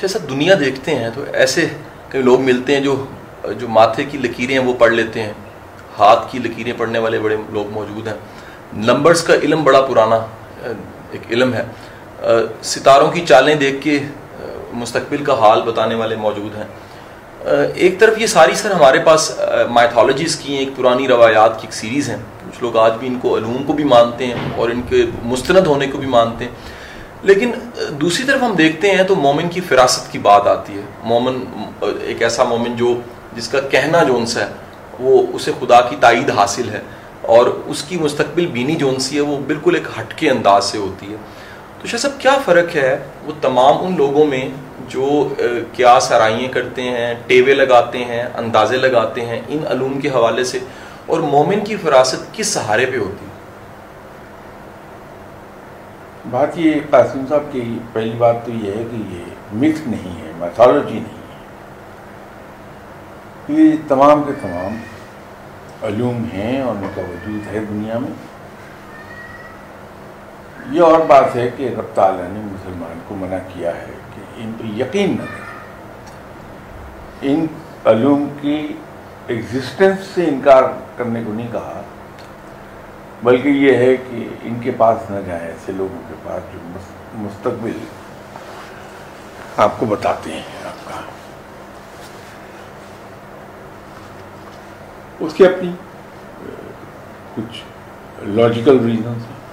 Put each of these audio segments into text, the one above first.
جیسا دنیا دیکھتے ہیں تو ایسے کئی لوگ ملتے ہیں جو جو ماتھے کی لکیریں ہیں وہ پڑھ لیتے ہیں، ہاتھ کی لکیریں پڑھنے والے بڑے لوگ موجود ہیں۔ نمبرز کا علم بڑا پرانا، ایک علم ہے۔ ستاروں کی چالیں دیکھ کے مستقبل کا حال بتانے والے موجود ہیں۔ ایک طرف یہ ساری سر ہمارے پاس مائتھالوجیز کی ایک پرانی روایات کی ایک سیریز ہیں۔ کچھ لوگ آج بھی ان کو علوم کو بھی مانتے ہیں اور ان کے مستند ہونے کو بھی مانتے ہیں۔ لیکن دوسری طرف ہم دیکھتے ہیں تو مومن کی فراست کی بات آتی ہے۔ مومن، ایک ایسا مومن جو، جس کا کہنا جو سا ہے، وہ اسے خدا کی تائید حاصل ہے اور اس کی مستقبل بینی جو سی ہے، وہ بالکل ایک ہٹ کے انداز سے ہوتی ہے۔ تو شاہ صاحب، کیا فرق ہے؟ وہ تمام ان لوگوں میں جو کیا سرائیاں کرتے ہیں، ٹیوے لگاتے ہیں، اندازے لگاتے ہیں، ان علوم کے حوالے سے، اور مومن کی فراست کس سہارے پہ ہوتی ہے؟ بات یہ قاسم صاحب کی پہلی بات تو یہ ہے کہ یہ مکس نہیں ہے میتھالوجی نہیں ہے۔ یہ تمام کے تمام علوم ہیں اور ان کا وجود ہے دنیا میں۔ یہ اور بات ہے کہ رب تعالیٰ نے مسلمان کو منع کیا ہے کہ ان پہ یقین نہ کریں ان علوم کی ایگزسٹنس سے انکار کرنے کو نہیں کہا۔ بلکہ یہ ہے کہ ان کے پاس نہ جائیں، ایسے لوگوں کے پاس جو مستقبل آپ کو بتاتے ہیں، آپ کا۔ اس کی اپنی، کچھ لاجیکل ریزنس ہیں۔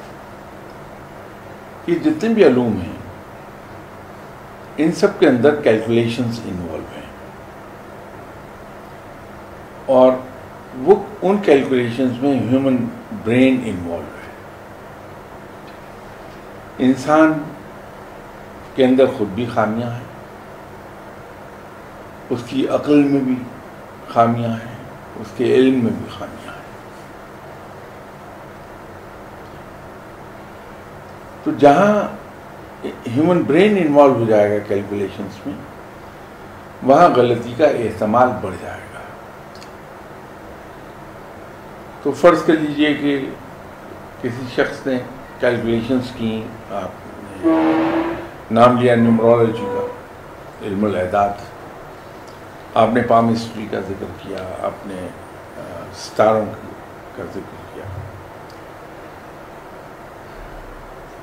کہ جتنے بھی علوم ہیں، ان سب کے اندر کیلکولیشنز انوالو ہیں۔ اور وہ ان کیلکولیشنز میں ہیومن برین انوالو ہے۔ انسان کے اندر خود بھی خامیاں ہیں، اس کی عقل میں بھی خامیاں ہیں، اس کے علم میں بھی خامیاں ہیں۔ تو جہاں ہیومن برین انوالو ہو جائے گا کیلکولیشنس میں، وہاں غلطی کا احتمال بڑھ جائے گا۔ تو فرض کر لیجیے کہ کسی شخص نے کیلکولیشنس کی آپ نے نام لیا نیومرولوجی کا، علم الاعداد آپ نے پام ہسٹری کا ذکر کیا، آپ نے ستاروں کا ذکر کیا۔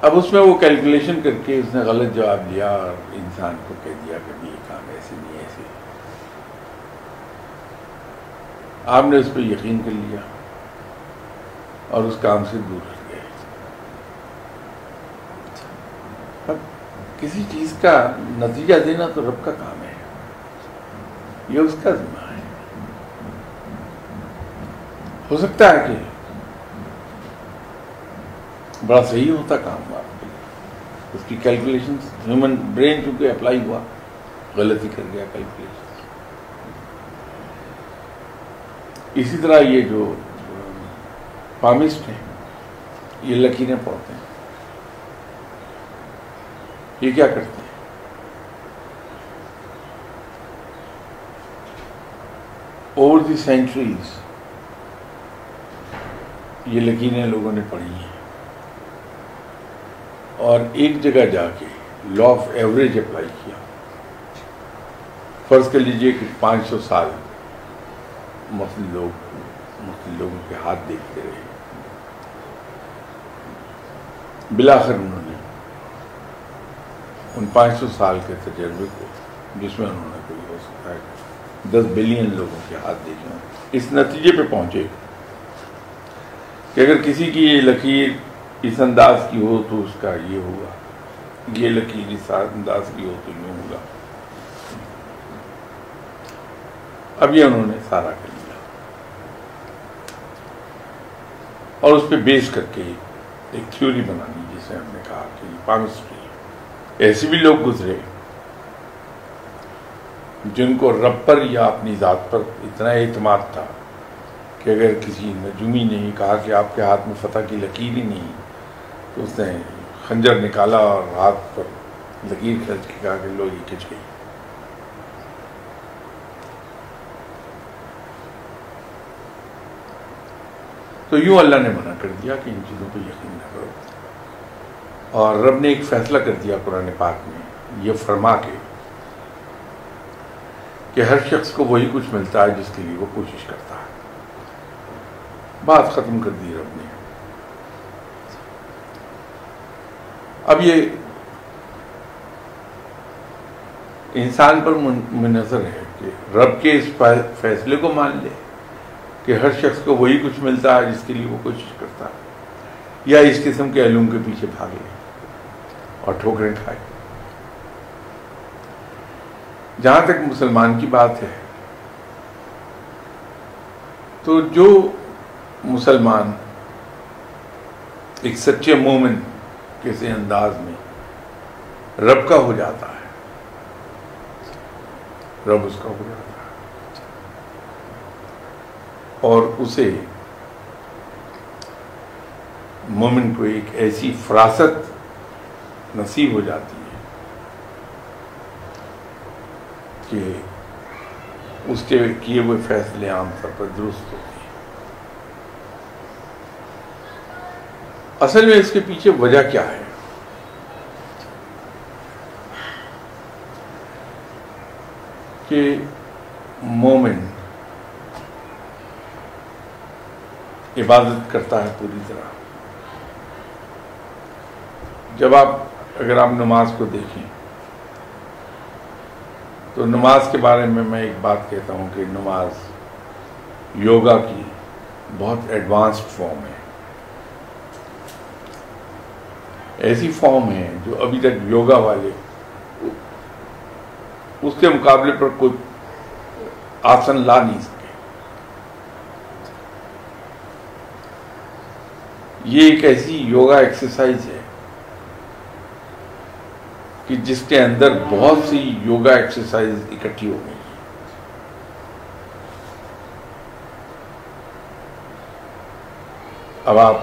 اب اس میں وہ کیلکولیشن کر کے اس نے غلط جواب دیا اور انسان کو کہہ دیا کہ یہ کام ایسے نہیں، ایسے۔ آپ نے اس پہ یقین کر لیا۔ اور اس کام سے دور ہٹ گئے۔ اب کسی چیز کا نتیجہ دینا تو رب کا کام ہے۔ یہ اس کا ذمہ ہے۔ ہو سکتا ہے کہ بڑا صحیح ہوتا کام آپ کے اس کی کیلکولیشن ہیومن برین چونکہ اپلائی ہوا، غلطی کر گیا کیلکولیشن اسی طرح یہ جو پامسٹ ہیں، یہ لکیریں پڑھتے ہیں۔ یہ کیا کرتے ہیں؟ اوور دی سینچریز یہ لکیریں لوگوں نے پڑھی ہیں۔ اور ایک جگہ جا کے لا آف ایوریج اپلائی کیا۔ فرض کر لیجیے کہ پانچ سو سال مسلم لوگ مسلم لوگوں کے ہاتھ دیکھتے رہے۔ بلاخر انہوں نے ان پانچ سو سال کے تجربے کو جس میں انہوں نے کوئی ہو سکتا ہے، دس بلین لوگوں کے ہاتھ دیکھنا اس نتیجے پہ پہنچے کہ اگر کسی کی یہ لکیر اس انداز کی ہو تو اس کا یہ ہوگا، یہ لکیر اس انداز کی ہو تو یہ ہوگا۔ اب یہ انہوں نے سارا کر لیا۔ اور اس پہ بیس کر کے ایک تھیوری بنانی جسے ہم نے کہا کہ پامسٹری ایسے بھی لوگ گزرے جن کو رب پر یا اپنی ذات پر اتنا اعتماد تھا کہ اگر کسی نجومی نے کہا کہ آپ کے ہاتھ میں فتح کی لکیر ہی نہیں، تو اس نے خنجر نکالا اور ہاتھ پر لکیر کھینچ کے کہا کہ لو یہ کھچ گئی تو یوں اللہ نے منع کر دیا کہ ان چیزوں پہ یقین نہ کرو۔ اور رب نے ایک فیصلہ کر دیا قرآن پاک میں، یہ فرما کے کہ ہر شخص کو وہی کچھ ملتا ہے جس کے لیے وہ کوشش کرتا ہے۔ بات ختم کر دی رب نے۔ اب یہ انسان پر منظر ہے کہ رب کے اس فیصلے کو مان لے کہ ہر شخص کو وہی کچھ ملتا ہے جس کے لیے وہ کوشش کرتا ہے، یا اس قسم کے علوم کے پیچھے بھاگے۔ اور ٹھوکریں کھائے جہاں تک مسلمان کی بات ہے، تو جو مسلمان ایک سچے مومن کسی انداز میں رب کا ہو جاتا ہے، رب اس کا ہو جاتا ہے۔ اور اسے مومن کو ایک ایسی فراست نصیب ہو جاتی ہے کہ اس کے کیے ہوئے فیصلے عام طور پر درست ہوتے ہیں۔ اصل میں اس کے پیچھے وجہ کیا ہے؟ کہ مومن عبادت کرتا ہے پوری طرح۔ جب آپ اگر آپ نماز کو دیکھیں، تو نماز کے بارے میں میں ایک بات کہتا ہوں کہ نماز یوگا کی بہت ایڈوانسڈ فارم ہے۔ ایسی فارم ہے جو ابھی تک یوگا والے، اس کے مقابلے پر کوئی آسن لا نہیں سکے۔ یہ ایک ایسی یوگا ایکسرسائز ہے کہ جس کے اندر بہت سی یوگا ایکسرسائز اکٹھی ہو گئی۔ اب آپ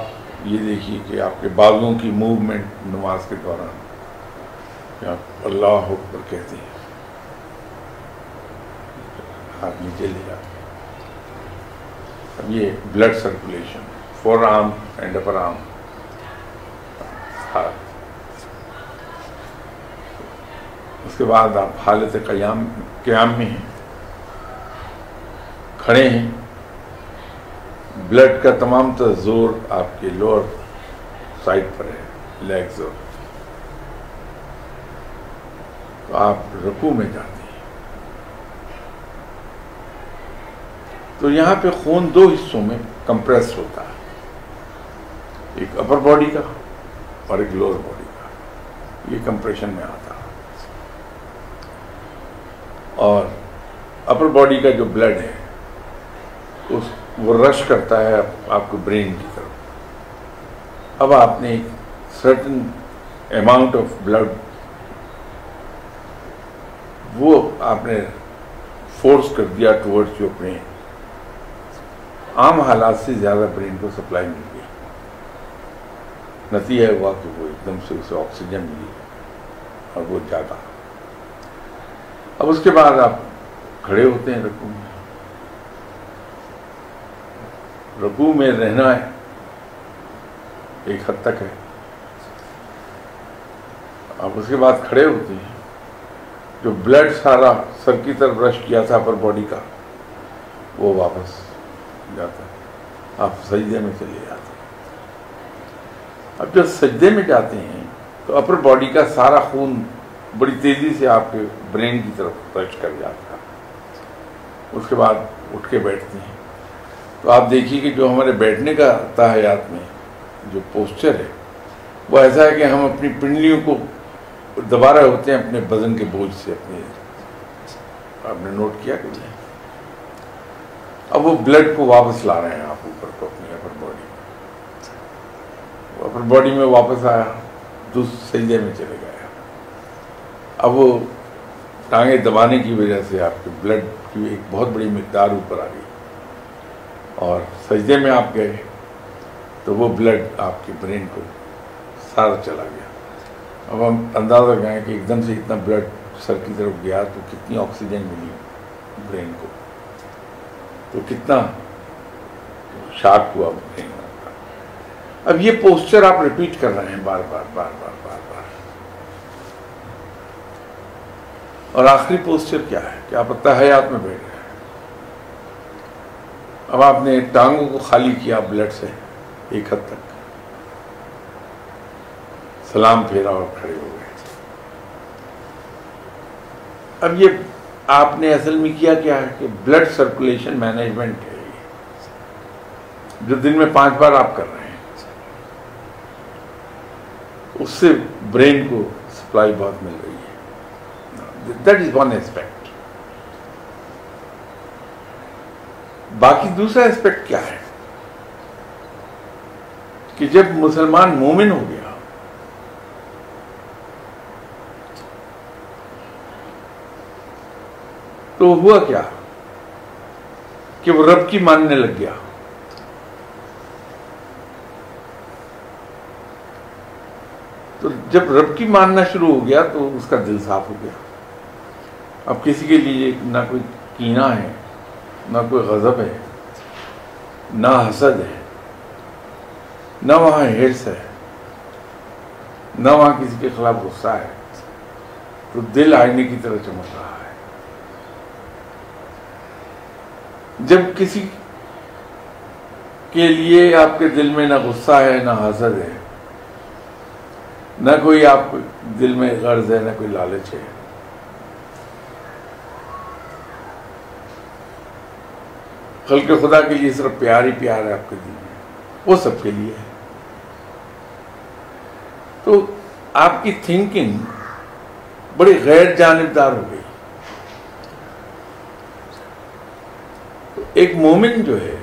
یہ دیکھیے کہ آپ کے بازوں کی موومنٹ نماز کے دوران آپ اللہ اکبر کہتے ہیں۔ ہاتھ نیچے لے جاتے ہیں۔ اب یہ blood circulation forearm and upper arm ہاتھ اس کے بعد آپ حالت قیام قیام میں ہیں، کھڑے ہیں۔ بلڈ کا تمام تر زور آپ کے لوور سائڈ پر ہے، لیگ زور۔ تو آپ رکو میں جاتے ہیں۔ تو یہاں پہ خون دو حصوں میں کمپریس ہوتا ہے۔ ایک اپر باڈی کا اور ایک لوور باڈی کا۔ یہ کمپریشن میں آتا ہے۔ اور اپر باڈی کا جو بلڈ ہے، اس وہ رش کرتا ہے آپ کو برین کی طرف۔ اب آپ نے ایک سرٹن اماؤنٹ آف بلڈ وہ آپ نے فورس کر دیا ٹورڈ یور برین عام حالات سے زیادہ برین کو سپلائی مل گئی نتیجہ ہوا کہ وہ ایک دم سے اسے آکسیجن ملی اور وہ زیادہ اب اس کے بعد آپ کھڑے ہوتے ہیں رقو میں۔ رقو میں رہنا ہے، ایک حد تک ہے۔ اب اس کے بعد کھڑے ہوتے ہیں۔ جو بلڈ سارا سر کی طرف رش کیا تھا پر باڈی کا، وہ واپس جاتا ہے۔ آپ سجدے میں چلے جاتے ہیں۔ اب جب سجدے میں جاتے ہیں تو اپر باڈی کا سارا خون بڑی تیزی سے آپ کے برین کی طرف رش کر جاتا ہے۔ اس کے بعد اٹھ کے بیٹھتے ہیں۔ تو آپ دیکھیے کہ جو ہمارے بیٹھنے کا تاحیات میں جو پوسچر ہے، وہ ایسا ہے کہ ہم اپنی پنڈلیوں کو دوبارہ ہوتے ہیں اپنے وزن کے بوجھ سے، اپنے آپ نے نوٹ کیا کہ نہیں؟ اب وہ بلڈ کو واپس لا رہے ہیں آپ اوپر کو، اپنی اپر باڈی میں۔ اپر باڈی میں واپس آیا سجدے میں چلے گیا اب وہ ٹانگیں دبانے کی وجہ سے آپ کے بلڈ کی ایک بہت بڑی مقدار اوپر آ گئی۔ اور سجدے میں آپ گئے تو وہ بلڈ آپ کے برین کو سارا چلا گیا۔ اب ہم اندازہ گئے کہ ایک دم سے اتنا بلڈ سر کی طرف گیا تو کتنی آکسیجن ملی برین کو۔ تو کتنا شاک ہوا برین اب یہ پوسچر آپ ریپیٹ کر رہے ہیں بار بار بار بار بار بار اور آخری پوسچر کیا ہے؟ کہ آپ اتہ حیات میں بیٹھ گئے۔ اب آپ نے ٹانگوں کو خالی کیا بلڈ سے، ایک حد تک۔ سلام پھیرا اور کھڑے ہو گئے۔ اب یہ آپ نے اصل میں کیا کیا ہے کہ بلڈ سرکولیشن مینجمنٹ ہے جو دن میں پانچ بار آپ کر رہے ہیں، اس سے برین کو سپلائی بہت مل رہی ہے۔ دیٹ از ون ایسپیکٹ باقی دوسرا اسپیکٹ کیا ہے؟ کہ جب مسلمان مومن ہو گیا، تو ہوا کیا؟ کہ وہ رب کی ماننے لگ گیا۔ تو جب رب کی ماننا شروع ہو گیا، تو اس کا دل صاف ہو گیا۔ اب کسی کے لیے نہ کوئی کینا ہے، نہ کوئی غضب ہے، نہ حسد ہے، نہ وہاں ہرس ہے، نہ وہاں کسی کے خلاف غصہ ہے، تو دل آئینے کی طرح چمک رہا ہے۔ جب کسی کے لیے آپ کے دل میں نہ غصہ ہے، نہ حسد ہے، نہ کوئی آپ دل میں غرض ہے، نہ کوئی لالچ ہے خلق خدا کے لیے صرف پیار ہی پیار ہے آپ کے دل میں۔ وہ سب کے لیے ہے۔ تو آپ کی تھنکنگ بڑی غیر جانبدار ہو گئی۔ ایک مومن جو ہے،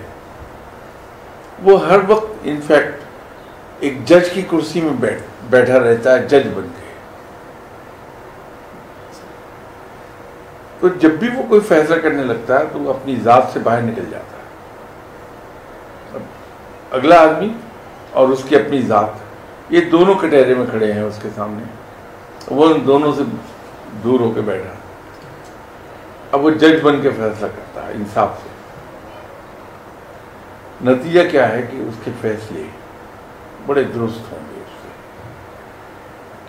وہ ہر وقت انفیکٹ ایک جج کی کرسی میں بیٹھ بیٹھا رہتا ہے، جج بن کے تو جب بھی وہ کوئی فیصلہ کرنے لگتا ہے تو وہ اپنی ذات سے باہر نکل جاتا ہے۔ اگلا آدمی اور اس کی اپنی ذات۔ یہ دونوں کٹہرے میں کھڑے ہیں اس کے سامنے۔ وہ ان دونوں سے دور ہو کے بیٹھا۔ اب وہ جج بن کے فیصلہ کرتا ہے انصاف سے۔ نتیجہ کیا ہے کہ اس کے فیصلے بڑے درست ہوں گے اس سے۔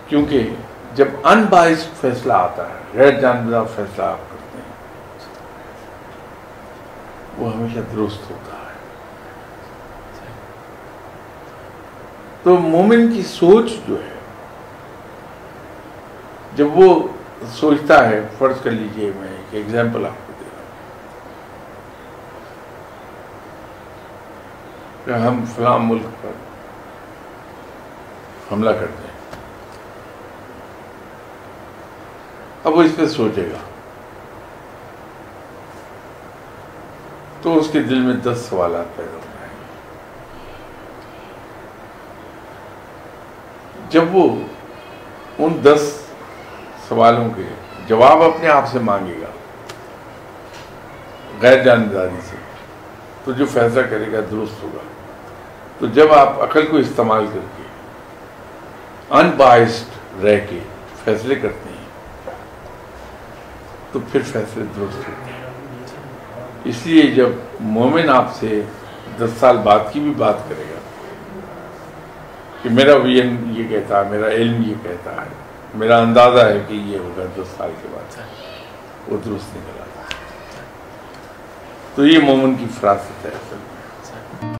کیونکہ جب ان بائسڈ فیصلہ آتا ہے، غیر جانبدار فیصلہ آپ کرتے ہیں، وہ ہمیشہ درست ہوتا ہے۔ تو مومن کی سوچ جو ہے، جب وہ سوچتا ہے، فرض کر لیجیے میں ایک ایگزامپل آپ کو دے رہا ہوں۔ کہ ہم فلاں ملک پر حملہ کرتے ہیں۔ اب وہ اس پہ سوچے گا۔ تو اس کے دل میں دس سوالات پیدا ہو جائیں گے۔ جب وہ ان دس سوالوں کے جواب اپنے آپ سے مانگے گا، غیر جانبداری سے، تو جو فیصلہ کرے گا درست ہوگا۔ تو جب آپ عقل کو استعمال کر کے انبائسڈ رہ کے فیصلے کرتے ہیں تو پھر فیصلے درست ہوتے ہیں اس لیے جب مومن آپ سے دس سال بعد کی بھی بات کرے گا کہ میرا ویژن یہ کہتا ہے، میرا علم یہ کہتا ہے، میرا اندازہ ہے کہ یہ ہوگا دس سال کے بعد۔ وہ درست نکل آتا ہے تو یہ مومن کی فراست ہے۔ اصل